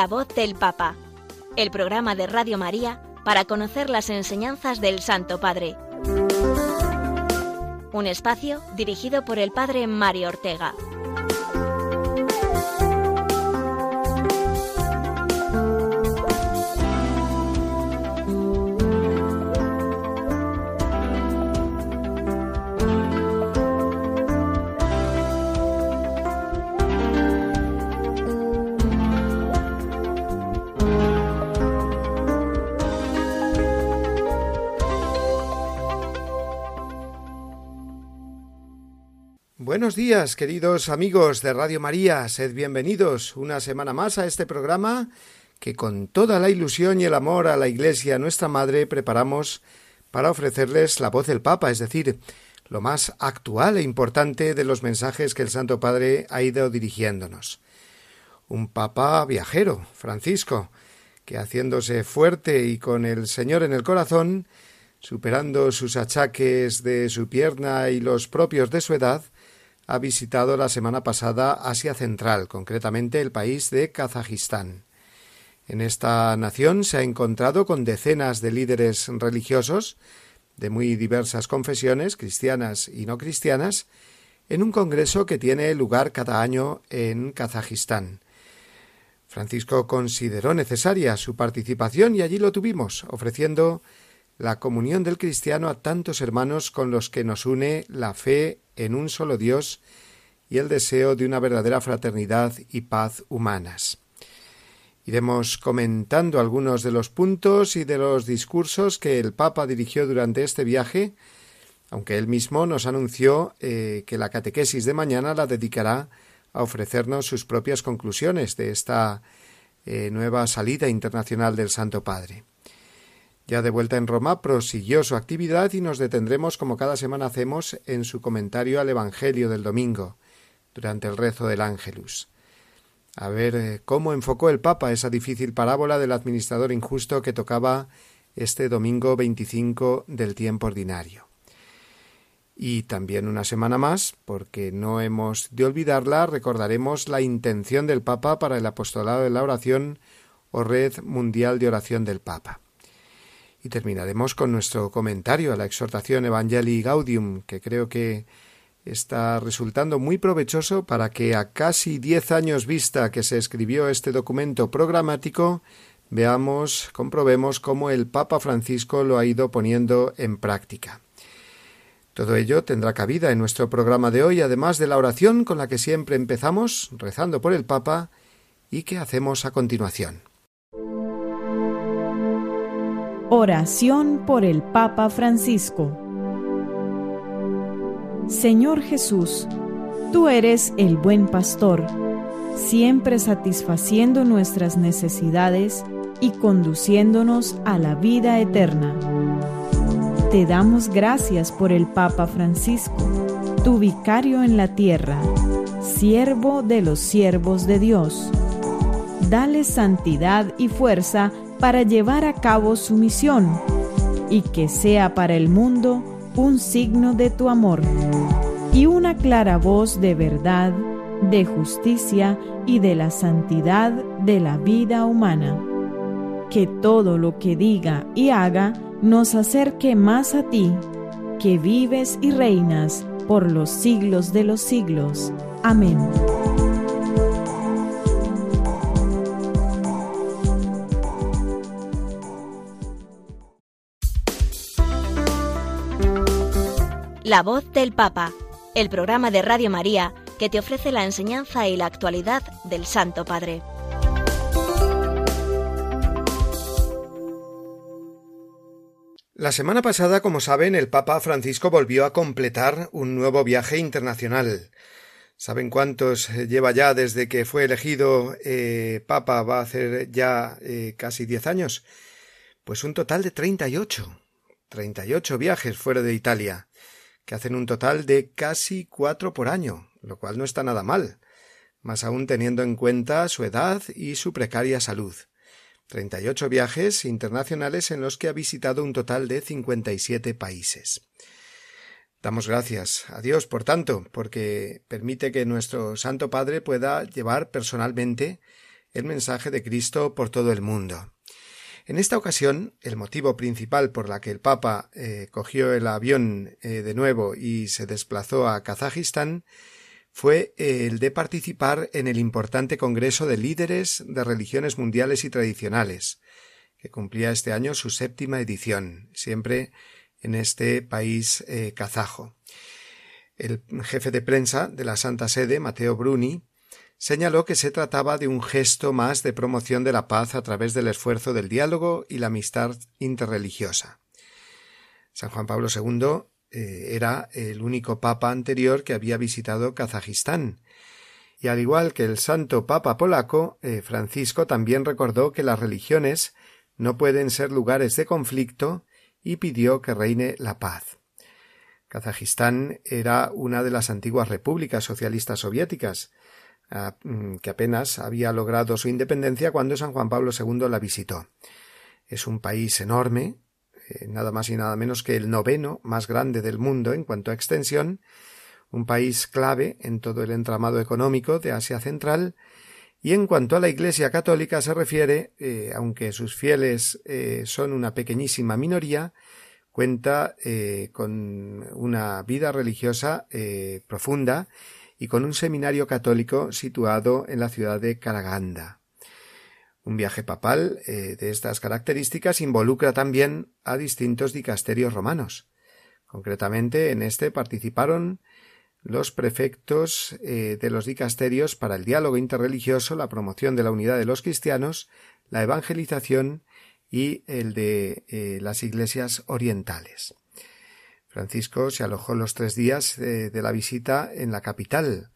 La voz del Papa, el programa de Radio María para conocer las enseñanzas del Santo Padre. Un espacio dirigido por el Padre Mario Ortega. Buenos días, queridos amigos de Radio María, sed bienvenidos una semana más a este programa que con toda la ilusión y el amor a la Iglesia, nuestra Madre, preparamos para ofrecerles la voz del Papa, es decir, lo más actual e importante de los mensajes que el Santo Padre ha ido dirigiéndonos. Un Papa viajero, Francisco, que haciéndose fuerte y con el Señor en el corazón, superando sus achaques de su pierna y los propios de su edad, ha visitado la semana pasada Asia Central, concretamente el país de Kazajistán. En esta nación se ha encontrado con decenas de líderes religiosos de muy diversas confesiones, cristianas y no cristianas, en un congreso que tiene lugar cada año en Kazajistán. Francisco consideró necesaria su participación y allí lo tuvimos, ofreciendo la comunión del cristiano a tantos hermanos con los que nos une la fe en un solo Dios y el deseo de una verdadera fraternidad y paz humanas. Iremos comentando algunos de los puntos y de los discursos que el Papa dirigió durante este viaje, aunque él mismo nos anunció eh, que la catequesis de mañana la dedicará a ofrecernos sus propias conclusiones de esta eh, nueva salida internacional del Santo Padre. Ya de vuelta en Roma, prosiguió su actividad y nos detendremos, como cada semana hacemos, en su comentario al Evangelio del domingo, durante el rezo del Ángelus. A ver eh, cómo enfocó el Papa esa difícil parábola del administrador injusto que tocaba este domingo 25 del tiempo ordinario. Y también una semana más, porque no hemos de olvidarla, recordaremos la intención del Papa para el apostolado de la oración o red mundial de oración del Papa. Y terminaremos con nuestro comentario a la exhortación Evangelii Gaudium, que creo que está resultando muy provechoso para que a casi diez años vista que se escribió este documento programático, veamos, comprobemos cómo el Papa Francisco lo ha ido poniendo en práctica. Todo ello tendrá cabida en nuestro programa de hoy, además de la oración con la que siempre empezamos, rezando por el Papa, y que hacemos a continuación. Oración por el Papa Francisco. Señor Jesús, tú eres el buen pastor, siempre satisfaciendo nuestras necesidades y conduciéndonos a la vida eterna. Te damos gracias por el Papa Francisco, tu vicario en la tierra, siervo de los siervos de Dios. Dale santidad y fuerza para llevar a cabo su misión y que sea para el mundo un signo de tu amor y una clara voz de verdad, de justicia y de la santidad de la vida humana. Que todo lo que diga y haga nos acerque más a ti, que vives y reinas por los siglos de los siglos. Amén. La voz del Papa, el programa de Radio María que te ofrece la enseñanza y la actualidad del Santo Padre. La semana pasada, como saben, el Papa Francisco volvió a completar un nuevo viaje internacional. ¿Saben cuántos lleva ya desde que fue elegido eh, Papa? Va a hacer ya eh, casi diez años. Pues un total de treinta y ocho. Treinta y ocho viajes fuera de Italia que hacen un total de casi cuatro por año, lo cual no está nada mal, más aún teniendo en cuenta su edad y su precaria salud. Treinta y ocho viajes internacionales en los que ha visitado un total de cincuenta y siete países. Damos gracias a Dios, por tanto, porque permite que nuestro Santo Padre pueda llevar personalmente el mensaje de Cristo por todo el mundo. En esta ocasión, el motivo principal por la que el Papa eh, cogió el avión eh, de nuevo y se desplazó a Kazajistán fue el de participar en el importante Congreso de Líderes de Religiones Mundiales y Tradicionales, que cumplía este año su séptima edición, siempre en este país eh, kazajo. El jefe de prensa de la Santa Sede, Mateo Bruni, señaló que se trataba de un gesto más de promoción de la paz a través del esfuerzo del diálogo y la amistad interreligiosa. San Juan Pablo II eh, era el único papa anterior que había visitado Kazajistán, y al igual que el santo papa polaco, eh, Francisco también recordó que las religiones no pueden ser lugares de conflicto y pidió que reine la paz. Kazajistán era una de las antiguas repúblicas socialistas soviéticas, que apenas había logrado su independencia cuando San Juan Pablo II la visitó. Es un país enorme, eh, nada más y nada menos que el noveno más grande del mundo en cuanto a extensión, un país clave en todo el entramado económico de Asia Central, y en cuanto a la Iglesia católica se refiere, eh, aunque sus fieles eh, son una pequeñísima minoría, cuenta con una vida religiosa profunda y con un seminario católico situado en la ciudad de Karaganda. Un viaje papal eh, de estas características involucra también a distintos dicasterios romanos. Concretamente, en este participaron los prefectos eh, de los dicasterios para el diálogo interreligioso, la promoción de la unidad de los cristianos, la evangelización y el de eh, las iglesias orientales. Francisco se alojó los tres días de, la visita en la capital,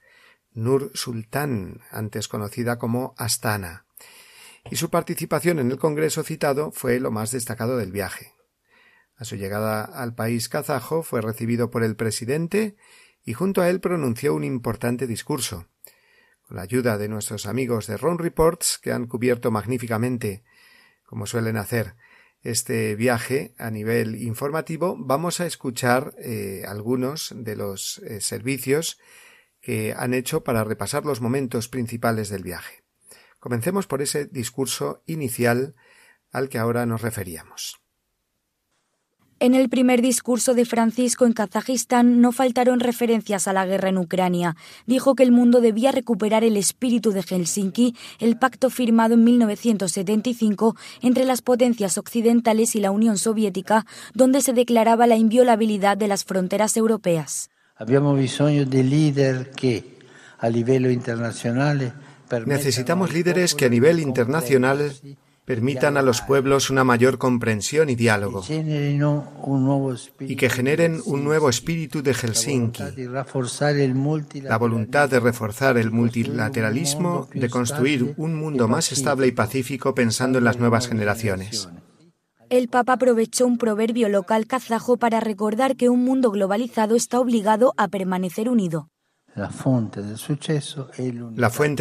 Nur Sultán, antes conocida como Astana, y su participación en el congreso citado fue lo más destacado del viaje. A su llegada al país kazajo fue recibido por el presidente y junto a él pronunció un importante discurso. Con la ayuda de nuestros amigos de Ron Reports, que han cubierto magníficamente, como suelen hacer, este viaje a nivel informativo, vamos a escuchar eh, algunos de los eh, servicios que han hecho para repasar los momentos principales del viaje. Comencemos por ese discurso inicial al que ahora nos referíamos. En el primer discurso de Francisco en Kazajistán no faltaron referencias a la guerra en Ucrania. Dijo que el mundo debía recuperar el espíritu de Helsinki, el pacto firmado en 1975 entre las potencias occidentales y la Unión Soviética, donde se declaraba la inviolabilidad de las fronteras europeas. Necesitamos líderes que a nivel internacional permitan a los pueblos una mayor comprensión y diálogo y que generen un nuevo espíritu de Helsinki, la voluntad de reforzar el multilateralismo, de construir un mundo más estable y pacífico pensando en las nuevas generaciones. El Papa aprovechó un proverbio local kazajo para recordar que un mundo globalizado está obligado a permanecer unido. La fuente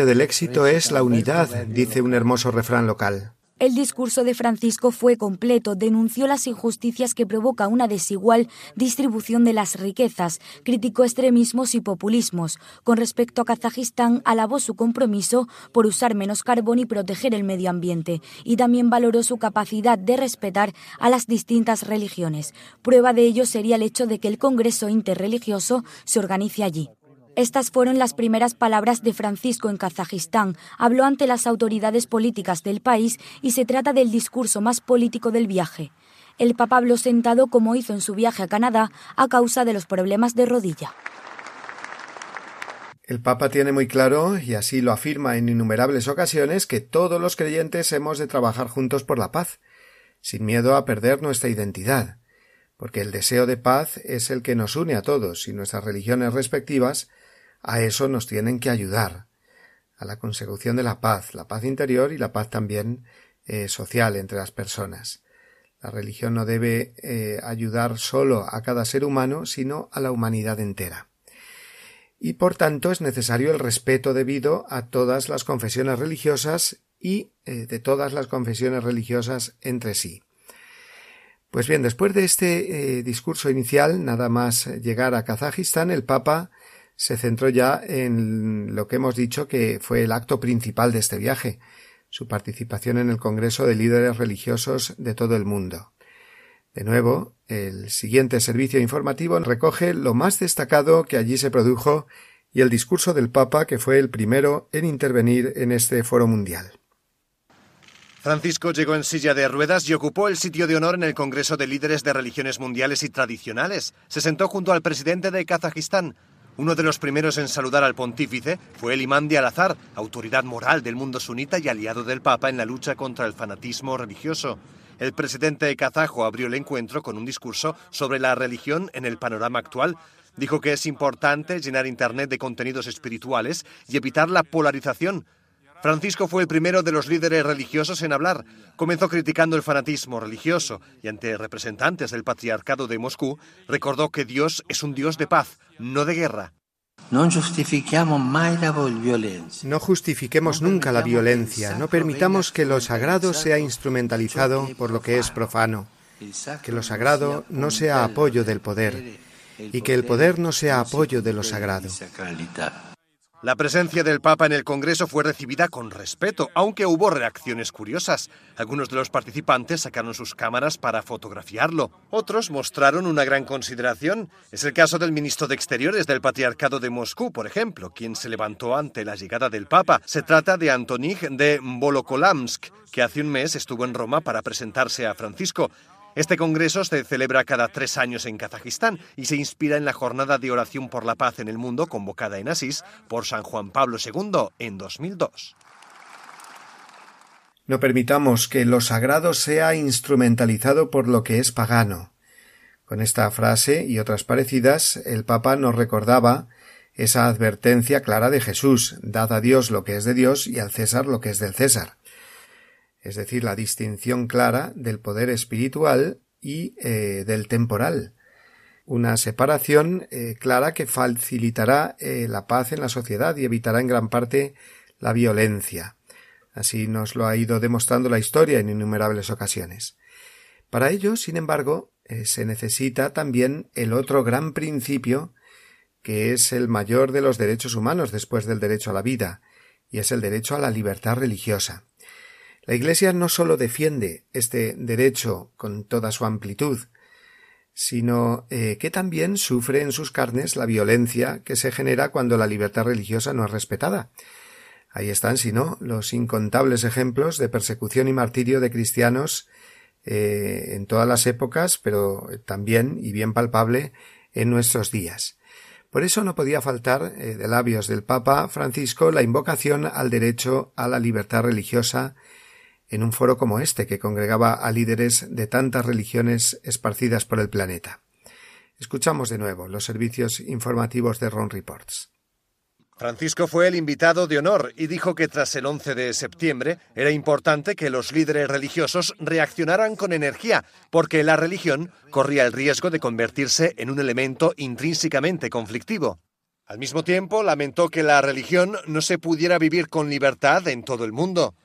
del éxito es la unidad, dice un hermoso refrán local. El discurso de Francisco fue completo, denunció las injusticias que provoca una desigual distribución de las riquezas, criticó extremismos y populismos. Con respecto a Kazajistán, alabó su compromiso por usar menos carbón y proteger el medio ambiente, y también valoró su capacidad de respetar a las distintas religiones. Prueba de ello sería el hecho de que el Congreso Interreligioso se organice allí. Estas fueron las primeras palabras de Francisco en Kazajistán. Habló ante las autoridades políticas del país y se trata del discurso más político del viaje. El Papa habló sentado como hizo en su viaje a Canadá a causa de los problemas de rodilla. El Papa tiene muy claro, y así lo afirma en innumerables ocasiones, que todos los creyentes hemos de trabajar juntos por la paz, sin miedo a perder nuestra identidad, porque el deseo de paz es el que nos une a todos y nuestras religiones respectivas a eso nos tienen que ayudar, a la consecución de la paz, la paz interior y la paz también eh, social entre las personas. La religión no debe eh, ayudar solo a cada ser humano, sino a la humanidad entera. Y por tanto es necesario el respeto debido a todas las confesiones religiosas y eh, de todas las confesiones religiosas entre sí. Pues bien, después de este discurso inicial, nada más llegar a Kazajistán, el Papa se centró ya en lo que hemos dicho que fue el acto principal de este viaje, su participación en el Congreso de Líderes Religiosos de todo el mundo. De nuevo, el siguiente servicio informativo recoge lo más destacado que allí se produjo y el discurso del Papa, que fue el primero en intervenir en este foro mundial. Francisco llegó en silla de ruedas y ocupó el sitio de honor en el Congreso de Líderes de Religiones Mundiales y Tradicionales. Se sentó junto al presidente de Kazajistán. Uno de los primeros en saludar al pontífice fue el imán de Al-Azhar, autoridad moral del mundo sunita y aliado del Papa en la lucha contra el fanatismo religioso. El presidente kazajo abrió el encuentro con un discurso sobre la religión en el panorama actual. Dijo que es importante llenar Internet de contenidos espirituales y evitar la polarización. Francisco fue el primero de los líderes religiosos en hablar. Comenzó criticando el fanatismo religioso y ante representantes del patriarcado de Moscú recordó que Dios es un Dios de paz, no de guerra. No justifiquemos nunca la violencia, no permitamos que lo sagrado sea instrumentalizado por lo que es profano, que lo sagrado no sea apoyo del poder y que el poder no sea apoyo de lo sagrado. La presencia del Papa en el Congreso fue recibida con respeto, aunque hubo reacciones curiosas. Algunos de los participantes sacaron sus cámaras para fotografiarlo. Otros mostraron una gran consideración. Es el caso del ministro de Exteriores del Patriarcado de Moscú, por ejemplo, quien se levantó ante la llegada del Papa. Se trata de Antonig de Volokolamsk, que hace un mes estuvo en Roma para presentarse a Francisco. Este congreso se celebra cada tres años en Kazajistán y se inspira en la jornada de oración por la paz en el mundo convocada en Asís por San Juan Pablo II en 2002. No permitamos que lo sagrado sea instrumentalizado por lo que es pagano. Con esta frase y otras parecidas, el Papa nos recordaba esa advertencia clara de Jesús, dad a Dios lo que es de Dios y al César lo que es del César es decir, la distinción clara del poder espiritual y eh, del temporal. Una separación eh, clara que facilitará eh, la paz en la sociedad y evitará en gran parte la violencia. Así nos lo ha ido demostrando la historia en innumerables ocasiones. Para ello, sin embargo, se necesita también el otro gran principio que es el mayor de los derechos humanos después del derecho a la vida, y es el derecho a la libertad religiosa. La Iglesia no sólo defiende este derecho con toda su amplitud, sino eh, que también sufre en sus carnes la violencia que se genera cuando la libertad religiosa no es respetada. Ahí están, si no, los incontables ejemplos de persecución y martirio de cristianos eh, en todas las épocas, pero también, y bien palpable, en nuestros días. Por eso no podía faltar eh, de labios del Papa Francisco la invocación al derecho a la libertad religiosa en un foro como este que congregaba a líderes de tantas religiones esparcidas por el planeta. Escuchamos de nuevo los servicios informativos de Ron Reports. Francisco fue el invitado de honor y dijo que tras el 11 de septiembre era importante que los líderes religiosos reaccionaran con energía, porque la religión corría el riesgo de convertirse en un elemento intrínsecamente conflictivo. Al mismo tiempo, lamentó que la religión no se pudiera vivir con libertad en todo el mundo.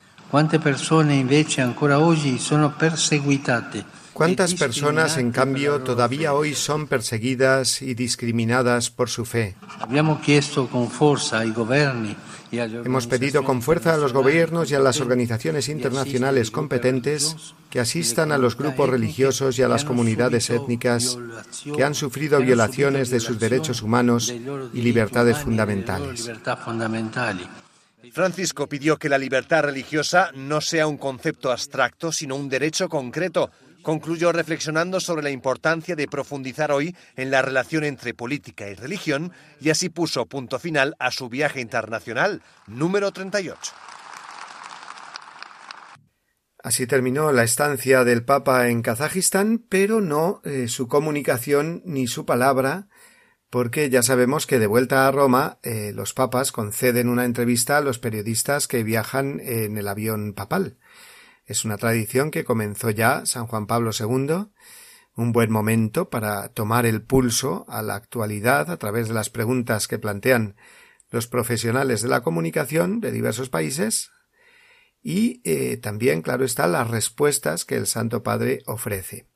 ¿Cuántas personas, en cambio, todavía hoy son perseguidas y discriminadas por su fe? Hemos pedido con fuerza a los gobiernos y a las organizaciones internacionales competentes que asistan a los grupos religiosos y a las comunidades étnicas que han sufrido violaciones de sus derechos humanos y libertades fundamentales. Francisco pidió que la libertad religiosa no sea un concepto abstracto, sino un derecho concreto. Concluyó reflexionando sobre la importancia de profundizar hoy en la relación entre política y religión y así puso punto final a su viaje internacional número 38. Así terminó la estancia del Papa en Kazajistán, pero no eh, su comunicación ni su palabra porque ya sabemos que de vuelta a Roma eh, los papas conceden una entrevista a los periodistas que viajan en el avión papal. Es una tradición que comenzó ya San Juan Pablo II, un buen momento para tomar el pulso a la actualidad a través de las preguntas que plantean los profesionales de la comunicación de diversos países y eh, también, claro está, las respuestas que el Santo Padre ofrece.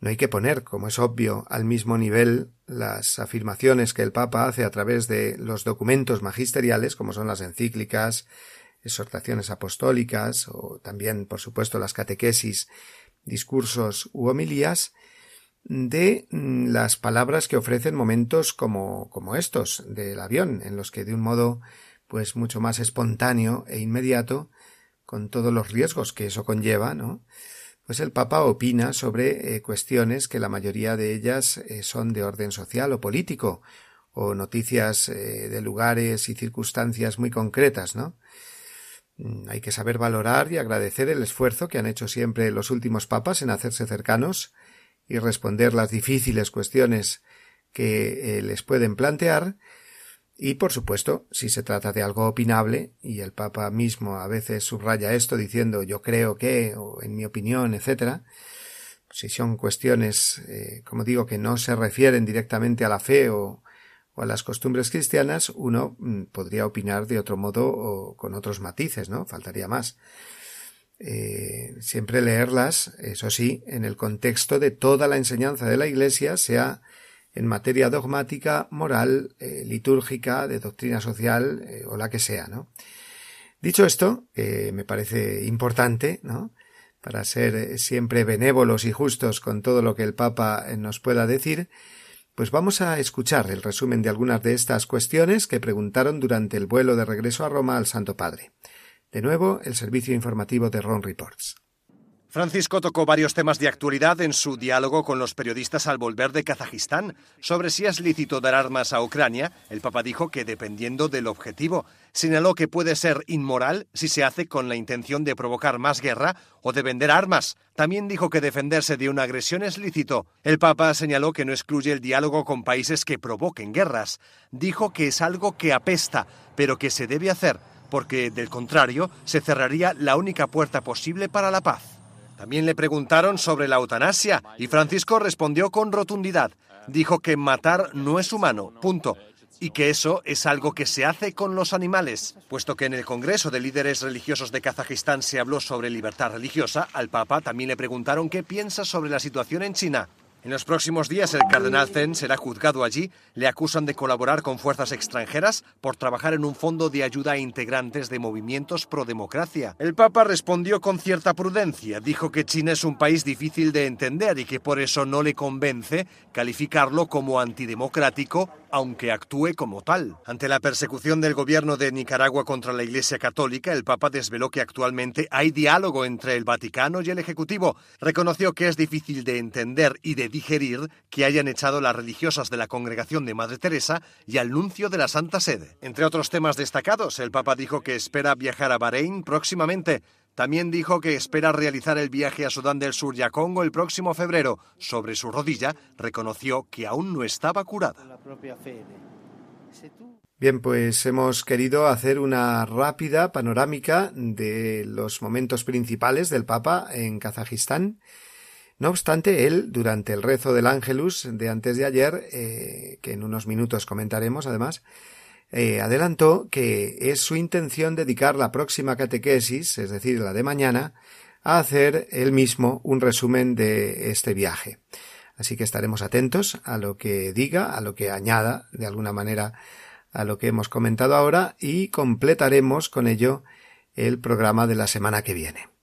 No hay que poner, como es obvio, al mismo nivel las afirmaciones que el Papa hace a través de los documentos magisteriales, como son las encíclicas, exhortaciones apostólicas o también, por supuesto, las catequesis, discursos u homilías, de mm, las palabras que ofrecen momentos como, como estos del avión, en los que de un modo pues mucho más espontáneo e inmediato, con todos los riesgos que eso conlleva, ¿no? Pues el Papa opina sobre eh, cuestiones que la mayoría de ellas eh, son de orden social o político, o noticias eh, de lugares y circunstancias muy concretas, ¿no? Mm, hay que saber valorar y agradecer el esfuerzo que han hecho siempre los últimos papas en hacerse cercanos y responder las difíciles cuestiones que les pueden plantear, y, por supuesto, si se trata de algo opinable, y el Papa mismo a veces subraya esto diciendo yo creo que, o en mi opinión, etc., si son cuestiones, eh, como digo, que no se refieren directamente a la fe o, a las costumbres cristianas, uno mm, podría opinar de otro modo o con otros matices, ¿no? Faltaría más. Eh, siempre leerlas, eso sí, en el contexto de toda la enseñanza de la Iglesia, sea en materia dogmática, moral, eh, litúrgica, de doctrina social eh, o la que sea, ¿no? Dicho esto, me parece importante, ¿no? Para ser eh, siempre benévolos y justos con todo lo que el Papa nos pueda decir, pues vamos a escuchar el resumen de algunas de estas cuestiones que preguntaron durante el vuelo de regreso a Roma al Santo Padre. De nuevo, el servicio informativo de Ron Reports. Francisco tocó varios temas de actualidad en su diálogo con los periodistas al volver de Kazajistán. Sobre si es lícito dar armas a Ucrania, el Papa dijo que dependiendo del objetivo. Señaló que puede ser inmoral si se hace con la intención de provocar más guerra o de vender armas. También dijo que defenderse de una agresión es lícito. El Papa señaló que no excluye el diálogo con países que provoquen guerras. Dijo que es algo que apesta, pero que se debe hacer, porque del contrario se cerraría la única puerta posible para la paz. También le preguntaron sobre la eutanasia y Francisco respondió con rotundidad. Dijo que matar no es humano, punto. Y que eso es algo que se hace con los animales. Puesto que en el Congreso de Líderes Religiosos de Kazajistán se habló sobre libertad religiosa, al Papa también le preguntaron qué piensa sobre la situación en China. En los próximos días el cardenal Zen será juzgado allí. Le acusan de colaborar con fuerzas extranjeras por trabajar en un fondo de ayuda a integrantes de movimientos pro democracia. El Papa respondió con cierta prudencia. Dijo que China es un país difícil de entender y que por eso no le convence calificarlo como antidemocrático aunque actúe como tal. Ante la persecución del gobierno de Nicaragua contra la Iglesia Católica, el Papa desveló que actualmente hay diálogo entre el Vaticano y el Ejecutivo. Reconoció que es difícil de entender y de digerir que hayan echado las religiosas de la congregación de Madre Teresa y al nuncio de la Santa Sede. Entre otros temas destacados, el Papa dijo que espera viajar a Bahrein próximamente. También dijo que espera realizar el viaje a Sudán del Sur y a Congo el próximo febrero. Sobre su rodilla, reconoció que aún no estaba curada. Bien, pues hemos querido hacer una rápida panorámica de los momentos principales del Papa en Kazajistán. No obstante, él, durante el rezo del Ángelus de antes de ayer, eh, que en unos minutos comentaremos además, eh, adelantó que es su intención dedicar la próxima catequesis, es decir, la de mañana, a hacer él mismo un resumen de este viaje. Así que estaremos atentos a lo que diga, a lo que añada, de alguna manera, a lo que hemos comentado ahora y completaremos con ello el programa de la semana que viene.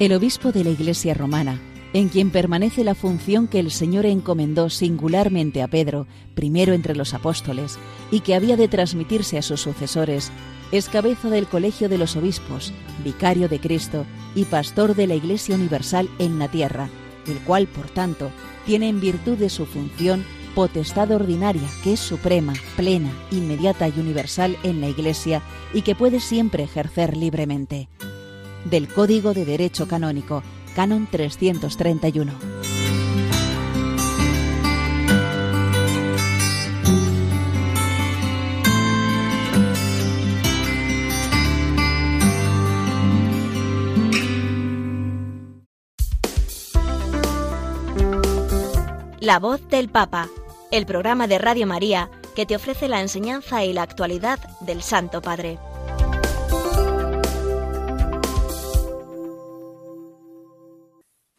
El obispo de la Iglesia romana, en quien permanece la función que el Señor encomendó singularmente a Pedro, primero entre los apóstoles, y que había de transmitirse a sus sucesores, es cabeza del Colegio de los Obispos, vicario de Cristo y pastor de la Iglesia Universal en la tierra, el cual, por tanto, tiene en virtud de su función potestad ordinaria, que es suprema, plena, inmediata y universal en la Iglesia y que puede siempre ejercer libremente del Código de Derecho Canónico, Canon 331. La voz del Papa el programa de Radio María que te ofrece la enseñanza y la actualidad del Santo Padre.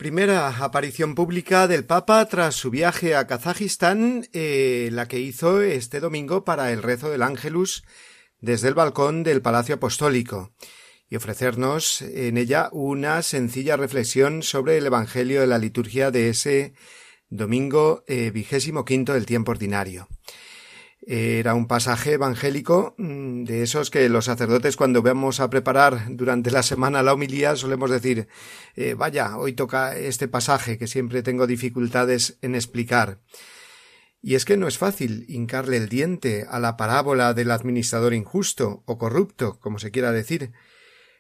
Primera aparición pública del Papa tras su viaje a Kazajistán, eh, la que hizo este domingo para el rezo del Ángelus desde el balcón del Palacio Apostólico y ofrecernos en ella una sencilla reflexión sobre el Evangelio de la liturgia de ese domingo eh, vigésimo quinto del tiempo ordinario. Era un pasaje evangélico mm, de esos que los sacerdotes cuando vamos a preparar durante la semana la homilía solemos decir eh, vaya, hoy toca este pasaje que siempre tengo dificultades en explicar. Y es que no es fácil hincarle el diente a la parábola del administrador injusto o corrupto, como se quiera decir,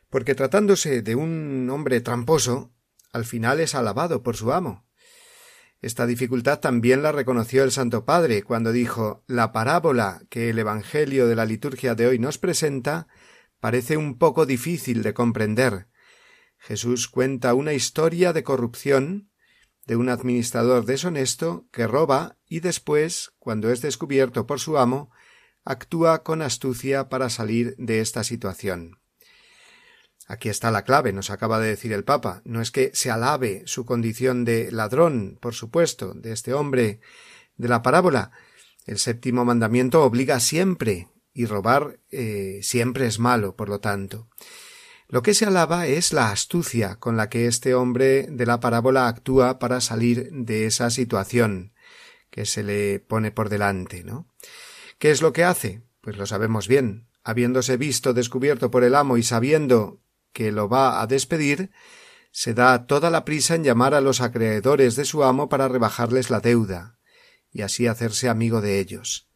porque tratándose de un hombre tramposo, al final es alabado por su amo. Esta dificultad también la reconoció el Santo Padre cuando dijo La parábola que el Evangelio de la liturgia de hoy nos presenta parece un poco difícil de comprender. Jesús cuenta una historia de corrupción de un administrador deshonesto que roba y después, cuando es descubierto por su amo, actúa con astucia para salir de esta situación. Aquí está la clave, nos acaba de decir el Papa. No es que se alabe su condición de ladrón, por supuesto, de este hombre de la parábola. El séptimo mandamiento obliga siempre, y robar eh, siempre es malo, por lo tanto. Lo que se alaba es la astucia con la que este hombre de la parábola actúa para salir de esa situación que se le pone por delante, ¿no? ¿Qué es lo que hace? Pues lo sabemos bien. Habiéndose visto descubierto por el amo y sabiendo que lo va a despedir, se da toda la prisa en llamar a los acreedores de su amo para rebajarles la deuda, y así hacerse amigo de ellos,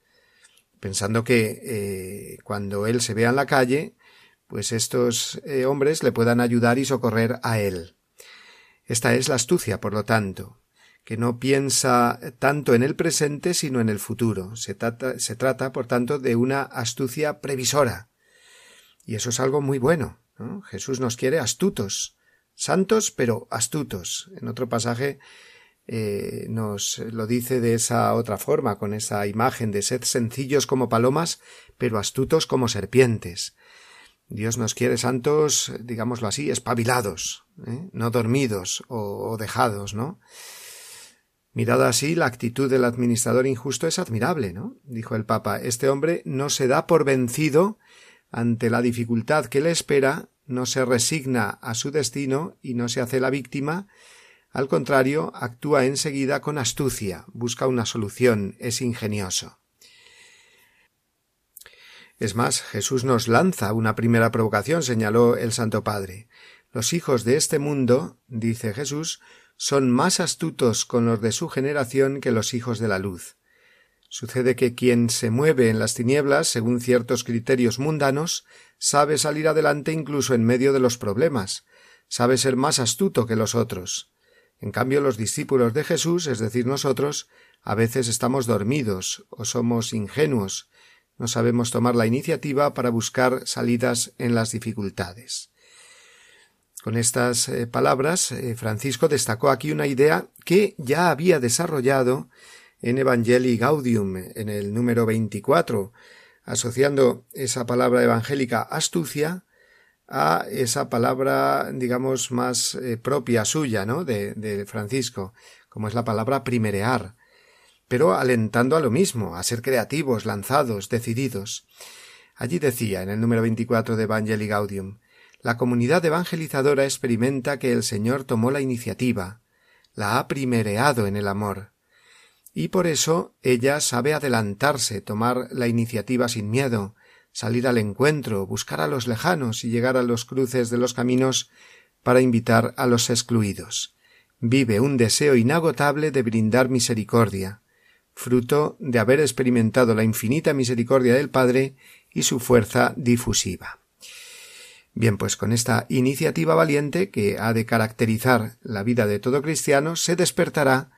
pensando que eh, cuando él se vea en la calle, pues estos eh, hombres le puedan ayudar y socorrer a él. Esta es la astucia, por lo tanto, que no piensa tanto en el presente sino en el futuro. Se trata, se trata, por tanto, de una astucia previsora. Y eso es algo muy bueno. Jesús nos quiere astutos, santos pero astutos. En otro pasaje eh, nos lo dice de esa otra forma, con esa imagen de sed sencillos como palomas, pero astutos como serpientes. Dios nos quiere santos, digámoslo así, espabilados, ¿eh? no dormidos o, o dejados, ¿no? Mirada así, la actitud del administrador injusto es admirable, ¿no? dijo el Papa. Este hombre no se da por vencido ante la dificultad que le espera, no se resigna a su destino y no se hace la víctima, al contrario, actúa enseguida con astucia, busca una solución, es ingenioso. Es más, Jesús nos lanza una primera provocación, señaló el Santo Padre. Los hijos de este mundo, dice Jesús, son más astutos con los de su generación que los hijos de la luz. Sucede que quien se mueve en las tinieblas según ciertos criterios mundanos sabe salir adelante incluso en medio de los problemas, sabe ser más astuto que los otros. En cambio, los discípulos de Jesús, es decir, nosotros, a veces estamos dormidos o somos ingenuos, no sabemos tomar la iniciativa para buscar salidas en las dificultades. Con estas eh, palabras, eh, Francisco destacó aquí una idea que ya había desarrollado en Evangelii Gaudium, en el número 24, asociando esa palabra evangélica astucia a esa palabra, digamos, más eh, propia suya, ¿no? De, de Francisco, como es la palabra primerear, pero alentando a lo mismo, a ser creativos, lanzados, decididos. Allí decía, en el número 24 de Evangelii Gaudium, la comunidad evangelizadora experimenta que el Señor tomó la iniciativa, la ha primereado en el amor y por eso ella sabe adelantarse, tomar la iniciativa sin miedo, salir al encuentro, buscar a los lejanos y llegar a los cruces de los caminos para invitar a los excluidos. Vive un deseo inagotable de brindar misericordia, fruto de haber experimentado la infinita misericordia del Padre y su fuerza difusiva. Bien, pues con esta iniciativa valiente que ha de caracterizar la vida de todo cristiano, se despertará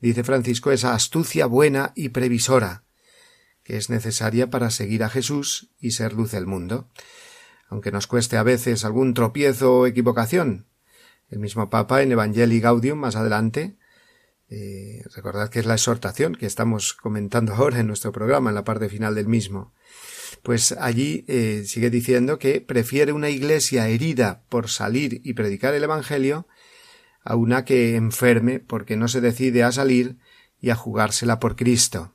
dice Francisco, esa astucia buena y previsora, que es necesaria para seguir a Jesús y ser luz del mundo, aunque nos cueste a veces algún tropiezo o equivocación. El mismo Papa en Evangelii Gaudium más adelante Eh, recordad que es la exhortación que estamos comentando ahora en nuestro programa, en la parte final del mismo. Pues allí eh, sigue diciendo que prefiere una iglesia herida por salir y predicar el Evangelio a una que enferme porque no se decide a salir y a jugársela por Cristo.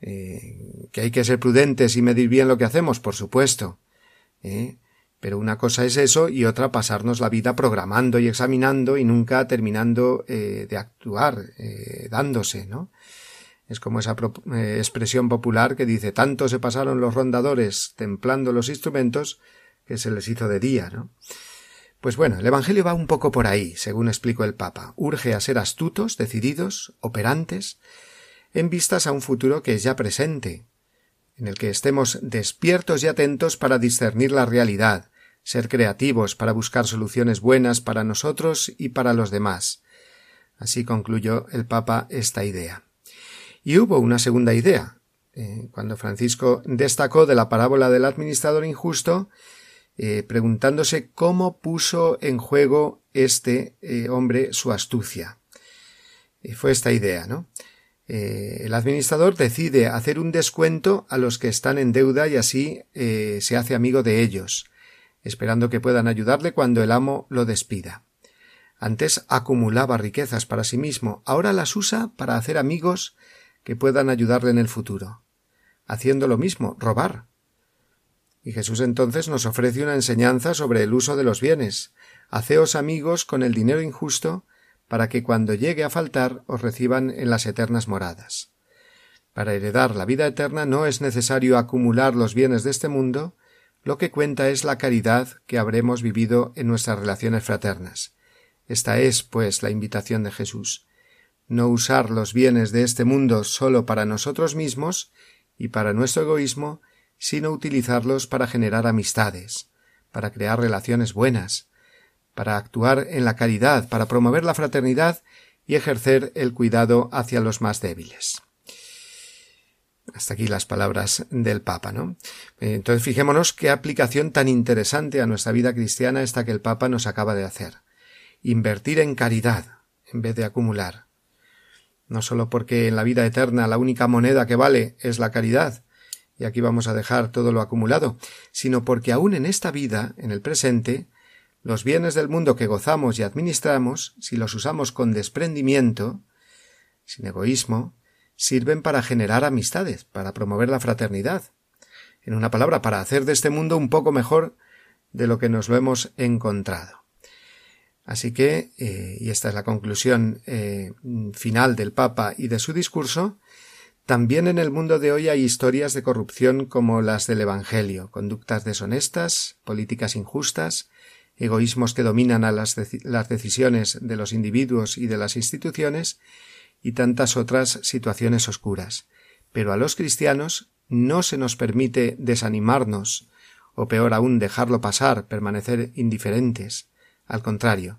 Eh, que hay que ser prudentes y medir bien lo que hacemos, por supuesto. ¿eh? Pero una cosa es eso y otra pasarnos la vida programando y examinando y nunca terminando eh, de actuar, dándose, ¿no? Es como esa expresión popular que dice tanto se pasaron los rondadores templando los instrumentos que se les hizo de día, ¿no? Pues bueno, el Evangelio va un poco por ahí, según explicó el Papa. Urge a ser astutos, decididos, operantes, en vistas a un futuro que es ya presente, en el que estemos despiertos y atentos para discernir la realidad, ser creativos para buscar soluciones buenas para nosotros y para los demás. Así concluyó el Papa esta idea. Y hubo una segunda idea. Eh, cuando Francisco destacó de la parábola del administrador injusto, eh, preguntándose cómo puso en juego este eh, hombre su astucia. fue esta idea, ¿no? Eh, el administrador decide hacer un descuento a los que están en deuda y así eh, se hace amigo de ellos, esperando que puedan ayudarle cuando el amo lo despida. Antes acumulaba riquezas para sí mismo, ahora las usa para hacer amigos que puedan ayudarle en el futuro. Haciendo lo mismo, robar. Y Jesús entonces nos ofrece una enseñanza sobre el uso de los bienes. Haceos amigos con el dinero injusto para que cuando llegue a faltar os reciban en las eternas moradas. Para heredar la vida eterna no es necesario acumular los bienes de este mundo, lo que cuenta es la caridad que habremos vivido en nuestras relaciones fraternas. Esta es, pues, la invitación de Jesús. No usar los bienes de este mundo sólo para nosotros mismos y para nuestro egoísmo, sino utilizarlos para generar amistades, para crear relaciones buenas, para actuar en la caridad, para promover la fraternidad y ejercer el cuidado hacia los más débiles. Hasta aquí las palabras del Papa, ¿no? Entonces fijémonos qué aplicación tan interesante a nuestra vida cristiana esta que el Papa nos acaba de hacer. Invertir en caridad en vez de acumular. No solo porque en la vida eterna la única moneda que vale es la caridad, y aquí vamos a dejar todo lo acumulado, sino porque aún en esta vida, en el presente, los bienes del mundo que gozamos y administramos, si los usamos con desprendimiento, sin egoísmo, sirven para generar amistades, para promover la fraternidad. En una palabra, para hacer de este mundo un poco mejor de lo que nos lo hemos encontrado. Así que, eh, y esta es la conclusión eh, final del Papa y de su discurso, también en el mundo de hoy hay historias de corrupción como las del Evangelio, conductas deshonestas, políticas injustas, egoísmos que dominan a las, las decisiones de los individuos y de las instituciones, y tantas otras situaciones oscuras. Pero a los cristianos no se nos permite desanimarnos, o peor aún dejarlo pasar, permanecer indiferentes. Al contrario,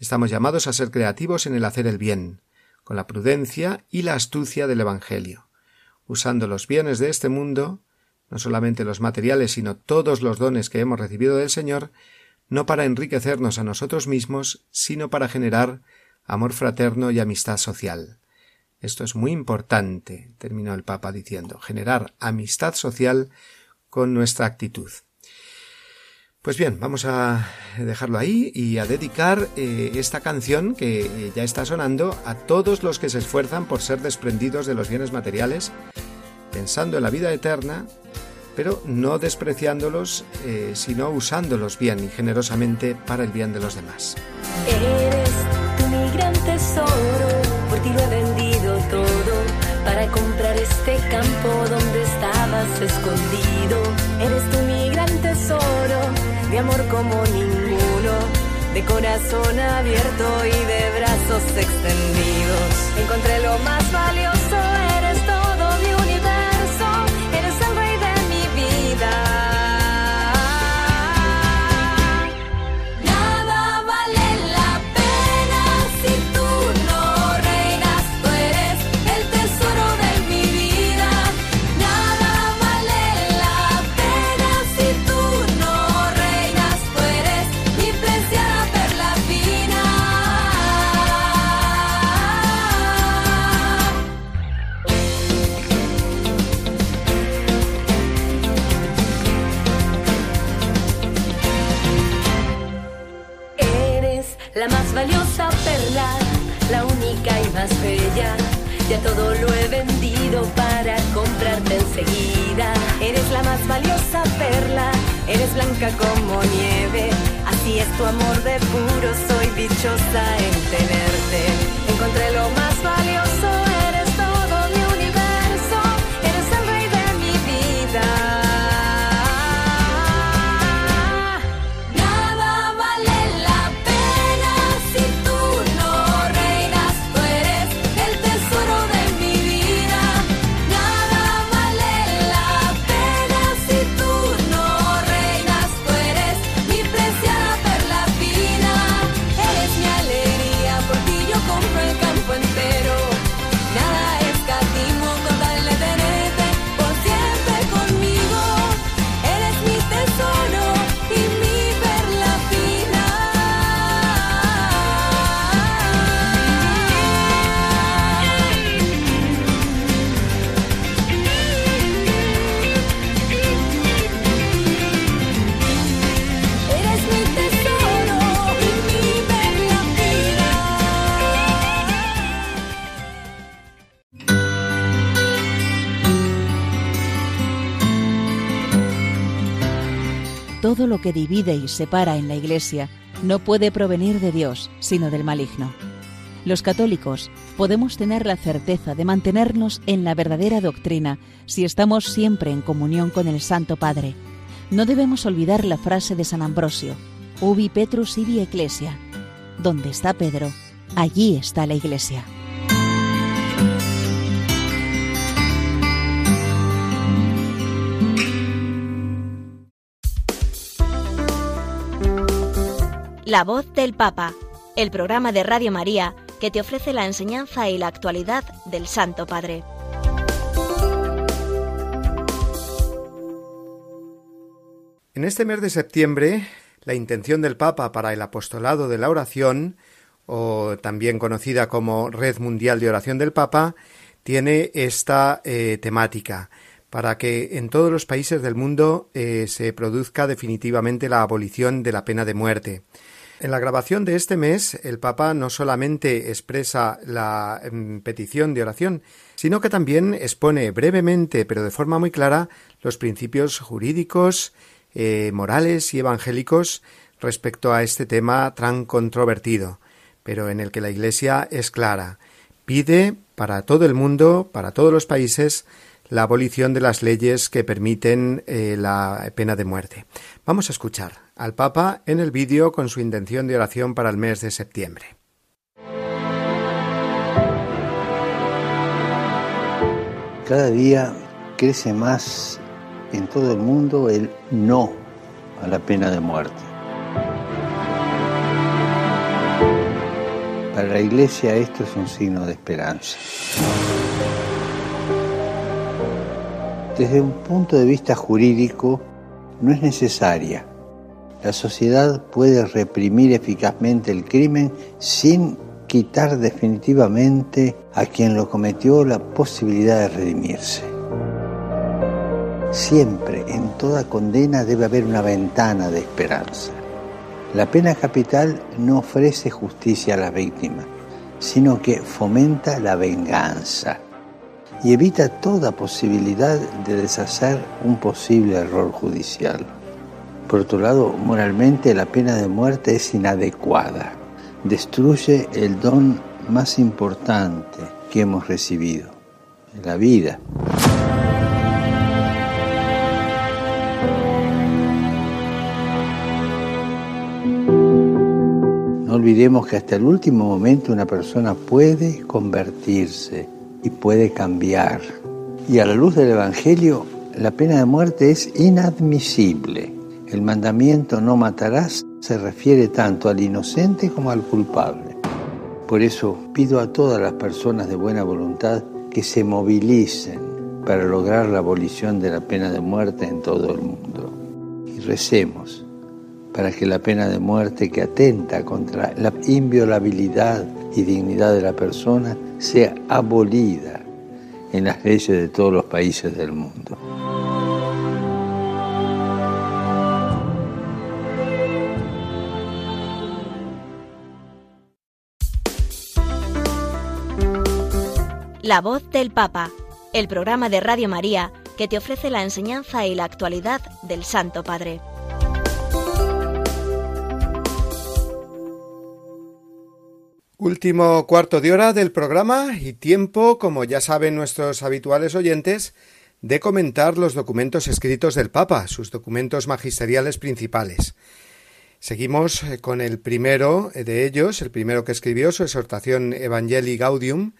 estamos llamados a ser creativos en el hacer el bien, con la prudencia y la astucia del Evangelio, usando los bienes de este mundo, no solamente los materiales, sino todos los dones que hemos recibido del Señor, no para enriquecernos a nosotros mismos, sino para generar amor fraterno y amistad social. Esto es muy importante, terminó el Papa diciendo, generar amistad social con nuestra actitud. Pues bien, vamos a dejarlo ahí y a dedicar eh, esta canción que eh, ya está sonando a todos los que se esfuerzan por ser desprendidos de los bienes materiales, pensando en la vida eterna pero no despreciándolos, eh, sino usándolos bien y generosamente para el bien de los demás. Eres tu mi gran tesoro, por ti lo he vendido todo para comprar este campo donde estabas escondido. Eres mi gran tesoro, de amor como ninguno, de corazón abierto y de brazos extendidos. Encontré lo más valioso todo lo que divide y separa en la Iglesia no puede provenir de Dios, sino del maligno. Los católicos podemos tener la certeza de mantenernos en la verdadera doctrina si estamos siempre en comunión con el Santo Padre. No debemos olvidar la frase de San Ambrosio, Ubi Petrus ibi Ecclesia. Donde está Pedro, allí está la Iglesia. La voz del Papa, el programa de Radio María que te ofrece la enseñanza y la actualidad del Santo Padre. En este mes de septiembre, la intención del Papa para el apostolado de la oración, o también conocida como Red Mundial de Oración del Papa, tiene esta eh, temática para que en todos los países del mundo eh, se produzca definitivamente la abolición de la pena de muerte. En la grabación de este mes, el Papa no solamente expresa la em, petición de oración, sino que también expone brevemente, pero de forma muy clara, los principios jurídicos, eh, morales y evangélicos respecto a este tema tan controvertido, pero en el que la Iglesia es clara. Pide para todo el mundo, para todos los países, la abolición de las leyes que permiten eh, la pena de muerte. Vamos a escuchar al Papa en el vídeo con su intención de oración para el mes de septiembre. Cada día crece más en todo el mundo el no a la pena de muerte. Para la Iglesia esto es un signo de esperanza. Desde un punto de vista jurídico, no es necesaria la sociedad puede reprimir eficazmente el crimen sin quitar definitivamente a quien lo cometió la posibilidad de redimirse. Siempre, en toda condena, debe haber una ventana de esperanza. La pena capital no ofrece justicia a la víctima, sino que fomenta la venganza y evita toda posibilidad de deshacer un posible error judicial. Por otro lado, moralmente la pena de muerte es inadecuada. Destruye el don más importante que hemos recibido, la vida. No olvidemos que hasta el último momento una persona puede convertirse y puede cambiar. Y a la luz del Evangelio, la pena de muerte es inadmisible. El mandamiento no matarás se refiere tanto al inocente como al culpable. Por eso pido a todas las personas de buena voluntad que se movilicen para lograr la abolición de la pena de muerte en todo el mundo. Y recemos para que la pena de muerte que atenta contra la inviolabilidad y dignidad de la persona sea abolida en las leyes de todos los países del mundo. La voz del Papa, el programa de Radio María que te ofrece la enseñanza y la actualidad del Santo Padre. Último cuarto de hora del programa y tiempo, como ya saben nuestros habituales oyentes, de comentar los documentos escritos del Papa, sus documentos magisteriales principales. Seguimos eh, con el primero de ellos, el primero que escribió su exhortación Evangelii Gaudium,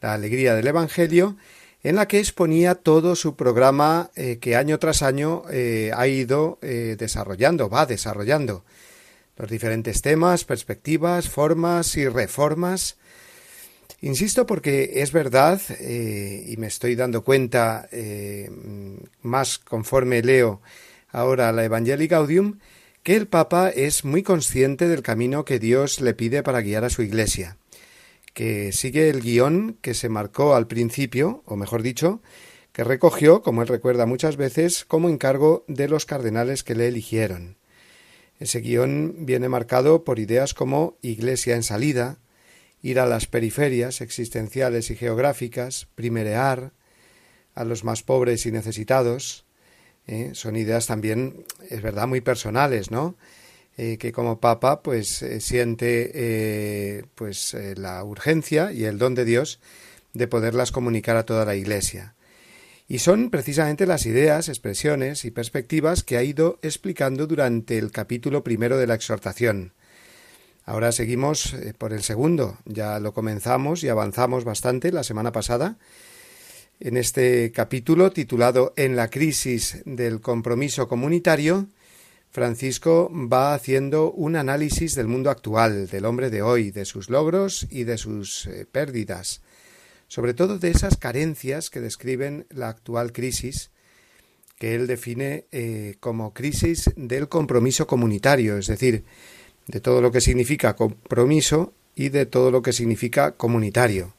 la alegría del Evangelio, en la que exponía todo su programa eh, que año tras año eh, ha ido desarrollando, va desarrollando los diferentes temas, perspectivas, formas y reformas. Insisto porque es verdad, y me estoy dando cuenta más conforme leo ahora la Evangelii Gaudium, que el Papa es muy consciente del camino que Dios le pide para guiar a su Iglesia, que sigue el guion que se marcó al principio, o mejor dicho, que recogió, como él recuerda muchas veces, como encargo de los cardenales que le eligieron. Ese guion viene marcado por ideas como Iglesia en salida, ir a las periferias existenciales y geográficas, primerear a los más pobres y necesitados, ¿eh? son ideas también, es verdad, muy personales, ¿no? Eh, que como Papa, pues eh, siente pues la urgencia y el don de Dios de poderlas comunicar a toda la Iglesia. Y son precisamente las ideas, expresiones y perspectivas que ha ido explicando durante el capítulo primero de la exhortación. Ahora seguimos por el segundo. Ya lo comenzamos y avanzamos bastante la semana pasada en este capítulo titulado En la crisis del compromiso comunitario, Francisco va haciendo un análisis del mundo actual, del hombre de hoy, de sus logros y de sus eh, pérdidas, sobre todo de esas carencias que describen la actual crisis, que él define eh, como crisis del compromiso comunitario, es decir, de todo lo que significa compromiso y de todo lo que significa comunitario.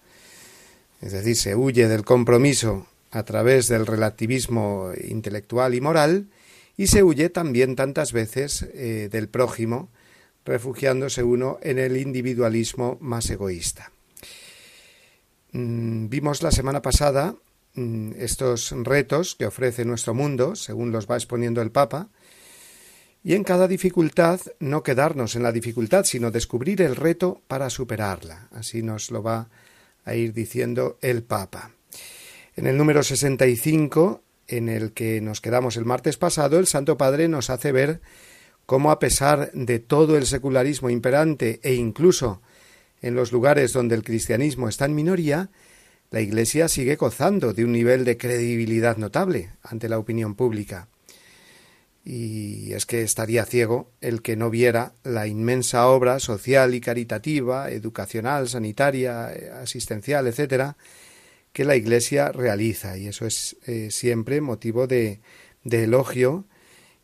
Es decir, se huye del compromiso a través del relativismo intelectual y moral y se huye también tantas veces eh, del prójimo, refugiándose uno en el individualismo más egoísta. Mm, vimos la semana pasada mm, estos retos que ofrece nuestro mundo, según los va exponiendo el Papa, y en cada dificultad no quedarnos en la dificultad, sino descubrir el reto para superarla. Así nos lo va a ir diciendo el Papa. En el número 65, en el que nos quedamos el martes pasado, el Santo Padre nos hace ver cómo a pesar de todo el secularismo imperante e incluso en los lugares donde el cristianismo está en minoría, la Iglesia sigue gozando de un nivel de credibilidad notable ante la opinión pública. Y es que estaría ciego el que no viera la inmensa obra social y caritativa, educacional, sanitaria, asistencial, etcétera, que la Iglesia realiza. Y eso es eh, siempre motivo de, de elogio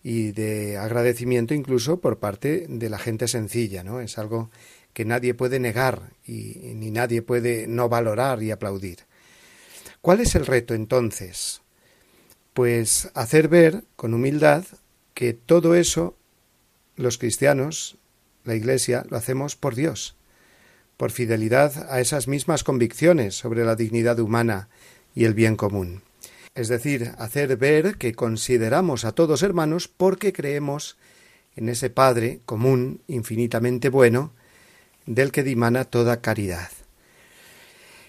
y de agradecimiento incluso por parte de la gente sencilla, ¿no? Es algo que nadie puede negar y ni nadie puede no valorar y aplaudir. ¿Cuál es el reto entonces? Pues hacer ver con humildad que todo eso los cristianos, la Iglesia, lo hacemos por Dios, por fidelidad a esas mismas convicciones sobre la dignidad humana y el bien común. Es decir, hacer ver que consideramos a todos hermanos porque creemos en ese Padre común, infinitamente bueno, del que dimana toda caridad.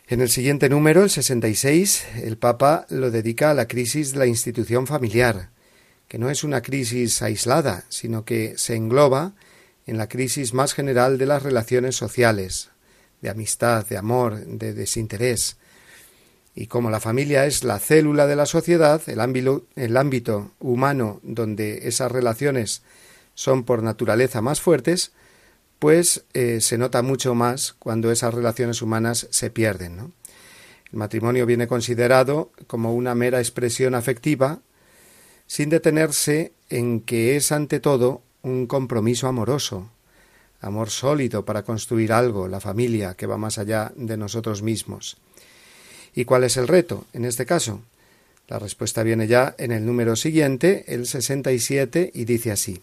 En el siguiente número, el 66, el Papa lo dedica a la crisis de la institución familiar, que no es una crisis aislada, sino que se engloba en la crisis más general de las relaciones sociales, de amistad, de amor, de desinterés. Y como la familia es la célula de la sociedad, el ámbito, el ámbito humano donde esas relaciones son por naturaleza más fuertes, pues eh, se nota mucho más cuando esas relaciones humanas se pierden. El matrimonio viene considerado como una mera expresión afectiva sin detenerse en que es ante todo un compromiso amoroso, amor sólido para construir algo, la familia, que va más allá de nosotros mismos. ¿Y cuál es el reto en este caso? La respuesta viene ya en el número siguiente, el 67, y dice así.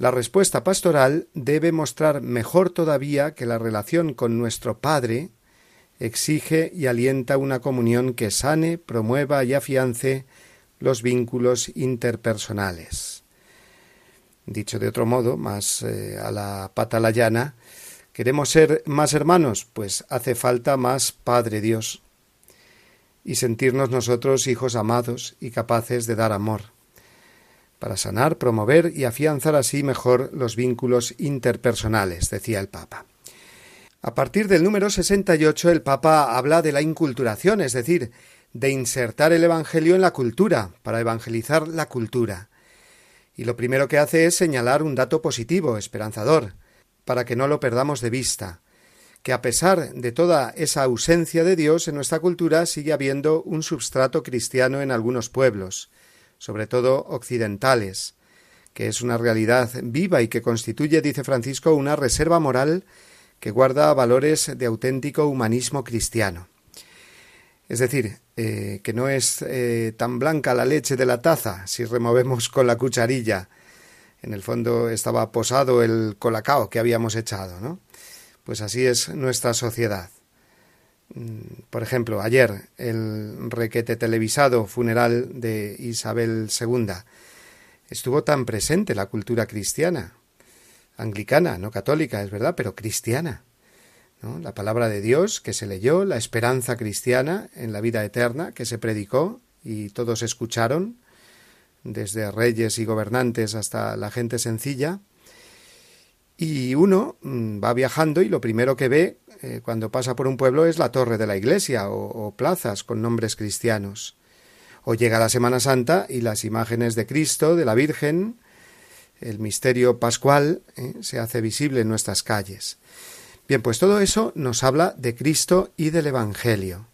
La respuesta pastoral debe mostrar mejor todavía que la relación con nuestro Padre, exige y alienta una comunión que sane, promueva y afiance los vínculos interpersonales. Dicho de otro modo, más eh, a la pata la llana, ¿queremos ser más hermanos? Pues hace falta más Padre Dios y sentirnos nosotros hijos amados y capaces de dar amor, para sanar, promover y afianzar así mejor los vínculos interpersonales, decía el Papa. A partir del número 68 el Papa habla de la inculturación, es decir, de insertar el Evangelio en la cultura, para evangelizar la cultura. Y lo primero que hace es señalar un dato positivo, esperanzador, para que no lo perdamos de vista, que a pesar de toda esa ausencia de Dios en nuestra cultura sigue habiendo un substrato cristiano en algunos pueblos, sobre todo occidentales, que es una realidad viva y que constituye, dice Francisco, una reserva moral que guarda valores de auténtico humanismo cristiano. Es decir, eh, que no es eh, tan blanca la leche de la taza si removemos con la cucharilla. En el fondo estaba posado el colacao que habíamos echado, ¿no? Pues así es nuestra sociedad. Mm, por ejemplo, ayer el requete televisado funeral de Isabel II estuvo tan presente la cultura cristiana, anglicana, no católica, es verdad, pero cristiana. La palabra de Dios que se leyó, la esperanza cristiana en la vida eterna que se predicó y todos escucharon, desde reyes y gobernantes hasta la gente sencilla. Y uno mm, va viajando y lo primero que ve eh, cuando pasa por un pueblo es la torre de la iglesia o plazas con nombres cristianos. O llega la Semana Santa y las imágenes de Cristo, de la Virgen, el misterio pascual ¿eh? se hace visible en nuestras calles. Bien, pues todo eso nos habla de Cristo y del Evangelio.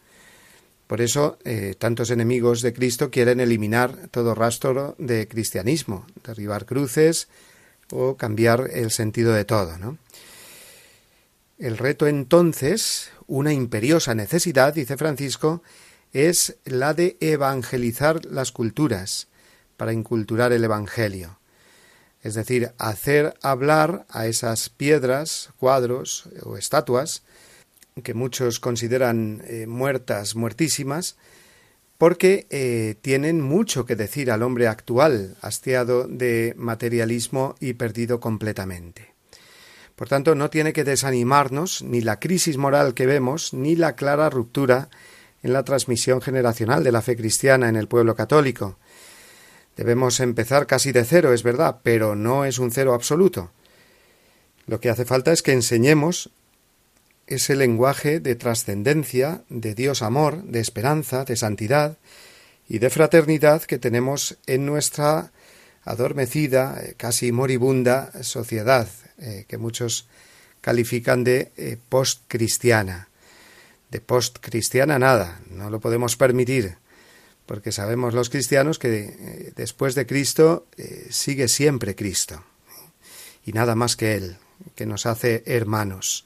Por eso eh, tantos enemigos de Cristo quieren eliminar todo rastro de cristianismo, derribar cruces o cambiar el sentido de todo. ¿no? El reto entonces, una imperiosa necesidad, dice Francisco, es la de evangelizar las culturas, para inculturar el Evangelio es decir, hacer hablar a esas piedras, cuadros o estatuas que muchos consideran eh, muertas, muertísimas, porque eh, tienen mucho que decir al hombre actual, hastiado de materialismo y perdido completamente. Por tanto, no tiene que desanimarnos ni la crisis moral que vemos, ni la clara ruptura en la transmisión generacional de la fe cristiana en el pueblo católico, Debemos empezar casi de cero, es verdad, pero no es un cero absoluto. Lo que hace falta es que enseñemos ese lenguaje de trascendencia, de Dios amor, de esperanza, de santidad y de fraternidad que tenemos en nuestra adormecida, eh, casi moribunda sociedad, eh, que muchos califican de eh, post-cristiana. De post-cristiana nada, no lo podemos permitir porque sabemos los cristianos que eh, después de Cristo sigue siempre Cristo y nada más que Él, que nos hace hermanos.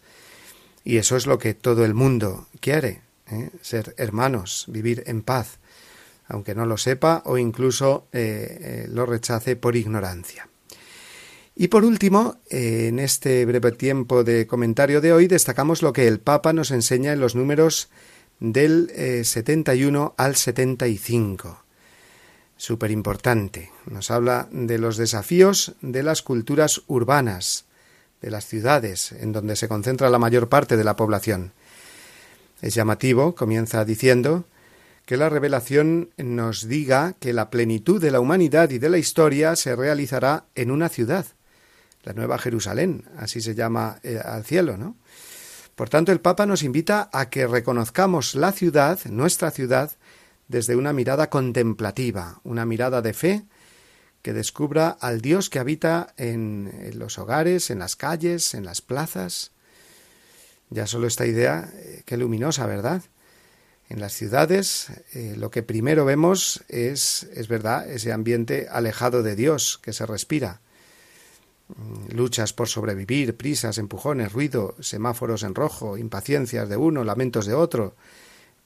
Y eso es lo que todo el mundo quiere, ¿eh? ser hermanos, vivir en paz, aunque no lo sepa o incluso lo rechace por ignorancia. Y por último, en este breve tiempo de comentario de hoy, destacamos lo que el Papa nos enseña en los números del 71 eh, al 75. Súper importante. Nos habla de los desafíos de las culturas urbanas, de las ciudades, en donde se concentra la mayor parte de la población. Es llamativo, comienza diciendo, que la revelación nos diga que la plenitud de la humanidad y de la historia se realizará en una ciudad, la Nueva Jerusalén, así se llama eh, al cielo, ¿no? Por tanto, el Papa nos invita a que reconozcamos la ciudad, nuestra ciudad, desde una mirada contemplativa, una mirada de fe que descubra al Dios que habita en, los hogares, en las calles, en las plazas. Ya solo esta idea, eh, qué luminosa, ¿verdad? En las ciudades eh, lo que primero vemos es, es verdad, ese ambiente alejado de Dios que se respira. Mm, luchas por sobrevivir, prisas, empujones, ruido, semáforos en rojo, impaciencias de uno, lamentos de otro,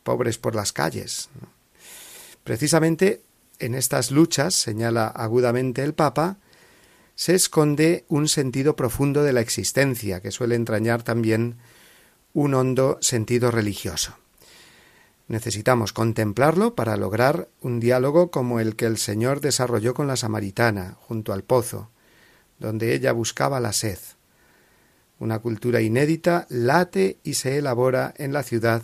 pobres por las calles. Precisamente en estas luchas, señala agudamente el Papa, se esconde un sentido profundo de la existencia que suele entrañar también un hondo sentido religioso. Necesitamos contemplarlo para lograr un diálogo como el que el Señor desarrolló con la samaritana junto al pozo, donde ella buscaba la sed. Una cultura inédita late y se elabora en la ciudad.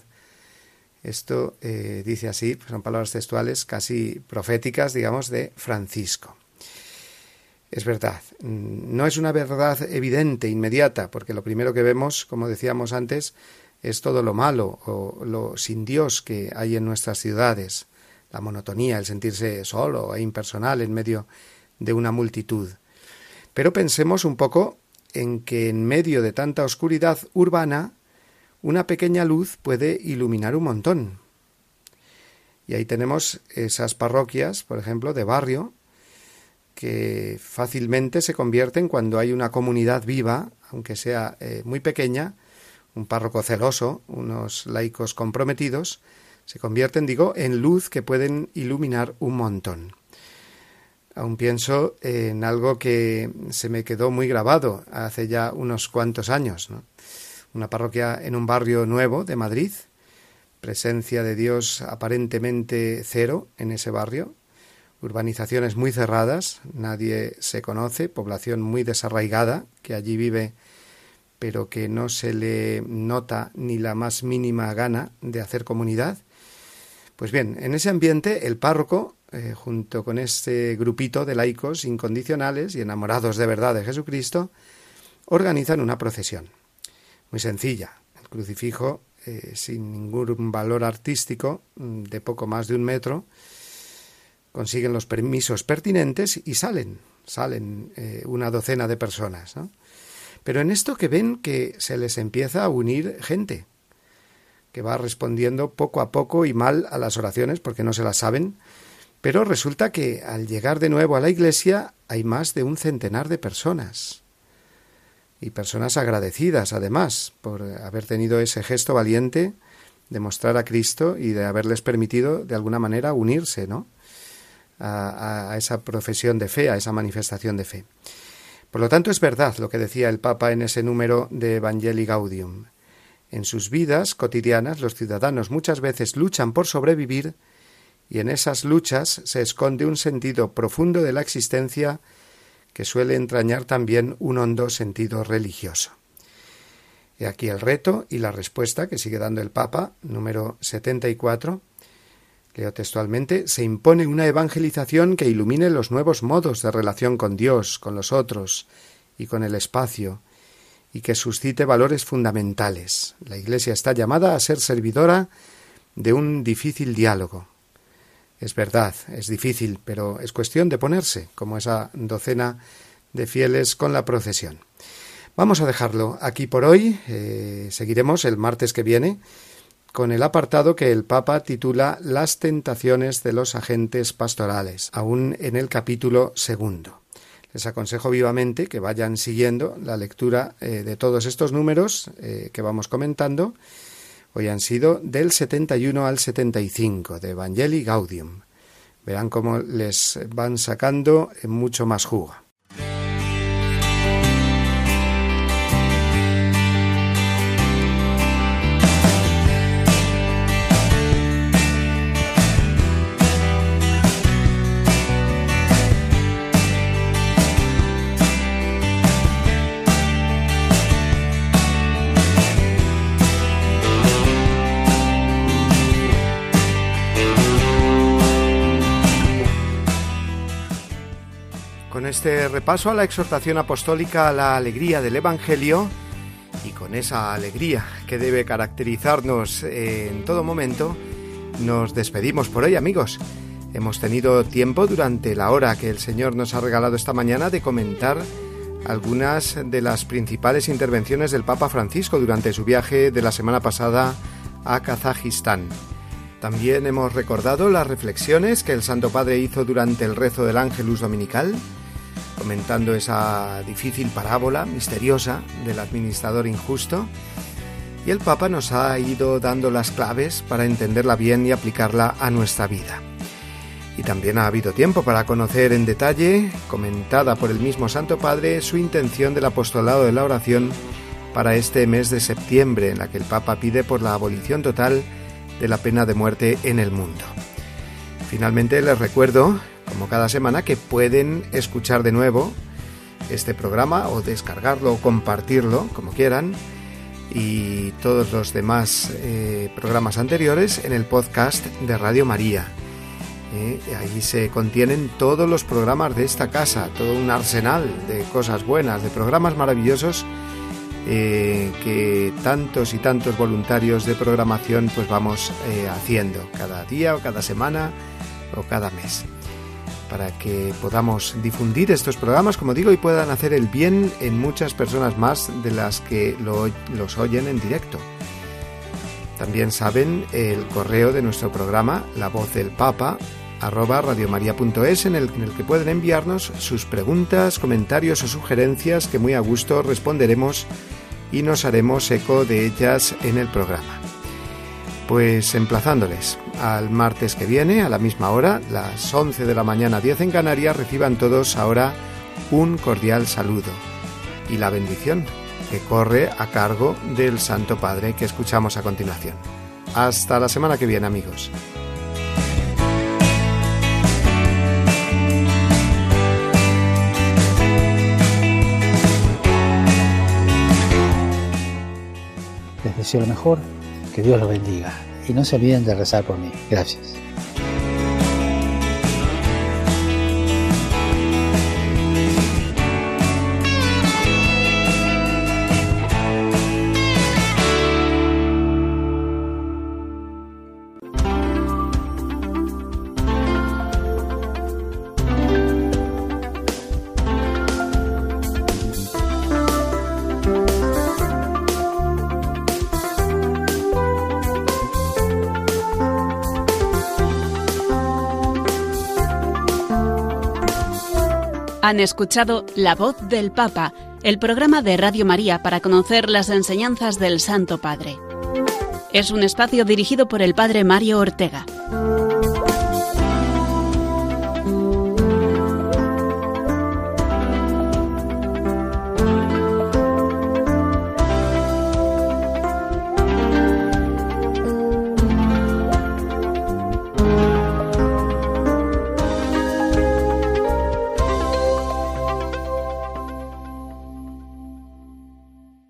Esto eh, dice así, son palabras textuales casi proféticas, digamos, de Francisco. Es verdad, no es una verdad evidente, inmediata, porque lo primero que vemos, como decíamos antes, es todo lo malo o lo sin Dios que hay en nuestras ciudades, la monotonía, el sentirse solo e impersonal en medio de una multitud. Pero pensemos un poco en que en medio de tanta oscuridad urbana, una pequeña luz puede iluminar un montón. Y ahí tenemos esas parroquias, por ejemplo, de barrio, que fácilmente se convierten cuando hay una comunidad viva, aunque sea eh, muy pequeña, un párroco celoso, unos laicos comprometidos, se convierten, digo, en luz que pueden iluminar un montón. Aún pienso en algo que se me quedó muy grabado hace ya unos cuantos años. Una parroquia en un barrio nuevo de Madrid, presencia de Dios aparentemente cero en ese barrio, urbanizaciones muy cerradas, nadie se conoce, población muy desarraigada que allí vive pero que no se le nota ni la más mínima gana de hacer comunidad. Pues bien, en ese ambiente el párroco, eh, junto con este grupito de laicos incondicionales y enamorados de verdad de Jesucristo, organizan una procesión. Muy sencilla. El crucifijo, eh, sin ningún valor artístico, mm, de poco más de un metro, consiguen los permisos pertinentes y salen, salen eh, una docena de personas. Pero en esto que ven que se les empieza a unir gente, que va respondiendo poco a poco y mal a las oraciones porque no se las saben, pero resulta que al llegar de nuevo a la iglesia hay más de un centenar de personas. Y personas agradecidas, además, por haber tenido ese gesto valiente de mostrar a Cristo y de haberles permitido, de alguna manera, unirse, ¿no? A, a esa profesión de fe, a esa manifestación de fe. Por lo tanto, es verdad lo que decía el Papa en ese número de Evangelii Gaudium. En sus vidas cotidianas los ciudadanos muchas veces luchan por sobrevivir y en esas luchas se esconde un sentido profundo de la existencia que suele entrañar también un hondo sentido religioso. He aquí el reto y la respuesta que sigue dando el Papa, número 74, Leo textualmente, se impone una evangelización que ilumine los nuevos modos de relación con Dios, con los otros y con el espacio, y que suscite valores fundamentales. La Iglesia está llamada a ser servidora de un difícil diálogo. Es verdad, es difícil, pero es cuestión de ponerse, como esa docena de fieles con la procesión. Vamos a dejarlo aquí por hoy. Eh, seguiremos el martes que viene con el apartado que el Papa titula Las tentaciones de los agentes pastorales, aún en el capítulo segundo. Les aconsejo vivamente que vayan siguiendo la lectura eh, de todos estos números eh, que vamos comentando. Hoy han sido del 71 al 75 de Evangelii Gaudium. Verán cómo les van sacando mucho más jugo. Este repaso a la exhortación apostólica a la alegría del Evangelio y con esa alegría que debe caracterizarnos en todo momento, nos despedimos por hoy amigos. Hemos tenido tiempo durante la hora que el Señor nos ha regalado esta mañana de comentar algunas de las principales intervenciones del Papa Francisco durante su viaje de la semana pasada a Kazajistán. También hemos recordado las reflexiones que el Santo Padre hizo durante el rezo del Ángelus Dominical comentando esa difícil parábola misteriosa del administrador injusto, y el Papa nos ha ido dando las claves para entenderla bien y aplicarla a nuestra vida. Y también ha habido tiempo para conocer en detalle, comentada por el mismo Santo Padre, su intención del apostolado de la oración para este mes de septiembre, en la que el Papa pide por la abolición total de la pena de muerte en el mundo. Finalmente les recuerdo, como cada semana, que pueden escuchar de nuevo este programa o descargarlo o compartirlo, como quieran, y todos los demás eh, programas anteriores en el podcast de Radio María. Eh, ahí se contienen todos los programas de esta casa, todo un arsenal de cosas buenas, de programas maravillosos eh, que tantos y tantos voluntarios de programación pues vamos haciendo cada día o cada semana o cada mes para que podamos difundir estos programas, como digo, y puedan hacer el bien en muchas personas más de las que los oyen en directo. También saben el correo de nuestro programa, La Voz del Papa, arroba radiomaria.es, en el, en el que pueden enviarnos sus preguntas, comentarios o sugerencias que muy a gusto responderemos y nos haremos eco de ellas en el programa. Pues emplazándoles al martes que viene, a la misma hora, las 11 de la mañana 10 en Canarias, reciban todos ahora un cordial saludo y la bendición que corre a cargo del Santo Padre que escuchamos a continuación. Hasta la semana que viene amigos. Les deseo lo mejor que Dios los bendiga y no se olviden de rezar por mí. Gracias. Han escuchado La Voz del Papa, el programa de Radio María para conocer las enseñanzas del Santo Padre. Es un espacio dirigido por el Padre Mario Ortega.